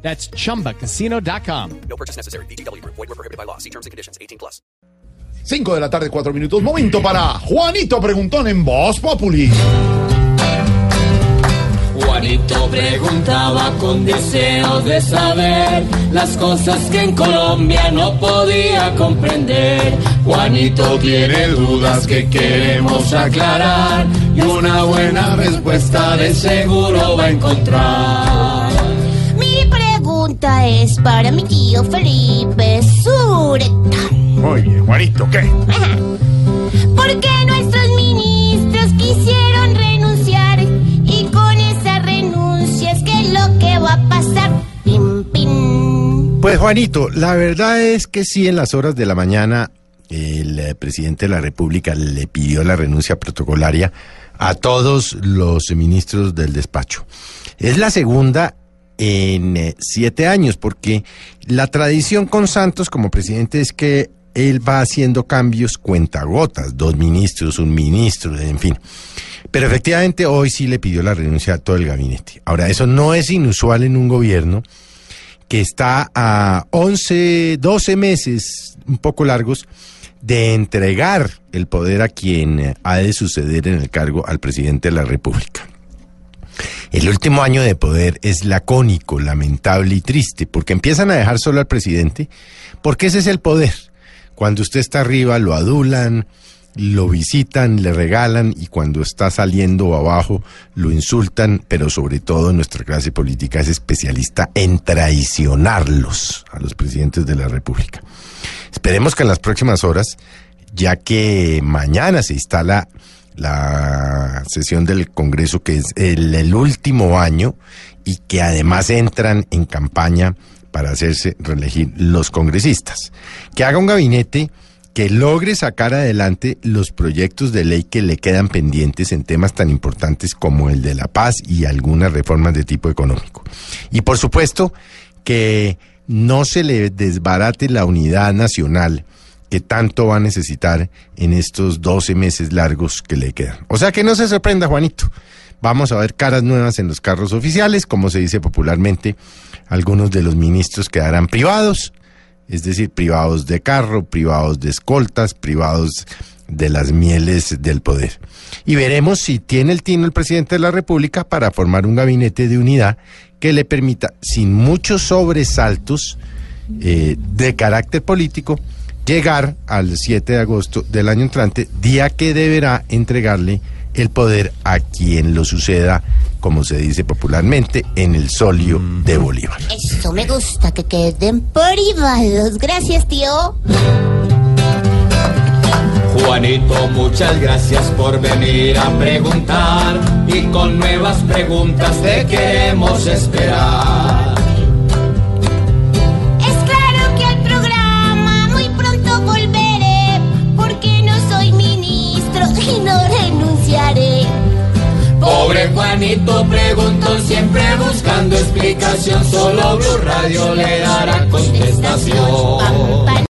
That's chumbacasino.com. No purchase necessary. BGW. Void were prohibited by law. See terms and conditions. 18 plus. 5 de la tarde, 4 minutos. Momento para Juanito Preguntón en Voz Populi. Juanito preguntaba con deseo de saber las cosas que en Colombia no podía comprender. Juanito tiene dudas que queremos aclarar y una buena respuesta de seguro va a encontrar. Pregunta es para mi tío Felipe Sureta. Muy bien, Juanito, ¿qué? ¿Por qué nuestros ministros quisieron renunciar? Y con esa renuncia es que lo que va a pasar. Pim, pim. Pues Juanito, la verdad es que sí, en las horas de la mañana el eh, presidente de la República le pidió la renuncia protocolaria a todos los ministros del despacho. Es la segunda en eh, siete años, porque la tradición con Santos como presidente es que él va haciendo cambios cuentagotas, dos ministros, un ministro, en fin. Pero efectivamente hoy sí le pidió la renuncia a todo el gabinete. Ahora, eso no es inusual en un gobierno que está a 11, 12 meses, un poco largos, de entregar el poder a quien eh, ha de suceder en el cargo al presidente de la República. El último año de poder es lacónico, lamentable y triste, porque empiezan a dejar solo al presidente, porque ese es el poder. Cuando usted está arriba lo adulan, lo visitan, le regalan y cuando está saliendo abajo lo insultan, pero sobre todo nuestra clase política es especialista en traicionarlos a los presidentes de la República. Esperemos que en las próximas horas, ya que mañana se instala la sesión del Congreso, que es el, último año, y que además entran en campaña para hacerse reelegir los congresistas. Que haga un gabinete que logre sacar adelante los proyectos de ley que le quedan pendientes en temas tan importantes como el de la paz y algunas reformas de tipo económico. Y por supuesto que no se le desbarate la unidad nacional que tanto va a necesitar en estos 12 meses largos que le quedan. O sea que no se sorprenda, Juanito. Vamos a ver caras nuevas en los carros oficiales, como se dice popularmente, algunos de los ministros quedarán privados, es decir, privados de carro, privados de escoltas, privados de las mieles del poder. Y veremos si tiene el tino el presidente de la República para formar un gabinete de unidad que le permita, sin muchos sobresaltos eh, de carácter político, llegar al 7 de agosto del año entrante, día que deberá entregarle el poder a quien lo suceda, como se dice popularmente, en el solio de Bolívar. Eso me gusta que queden privados. Gracias, tío. Juanito, muchas gracias por venir a preguntar y con nuevas preguntas te queremos esperar. Juanito preguntó siempre buscando explicación, solo Blue Radio le dará contestación.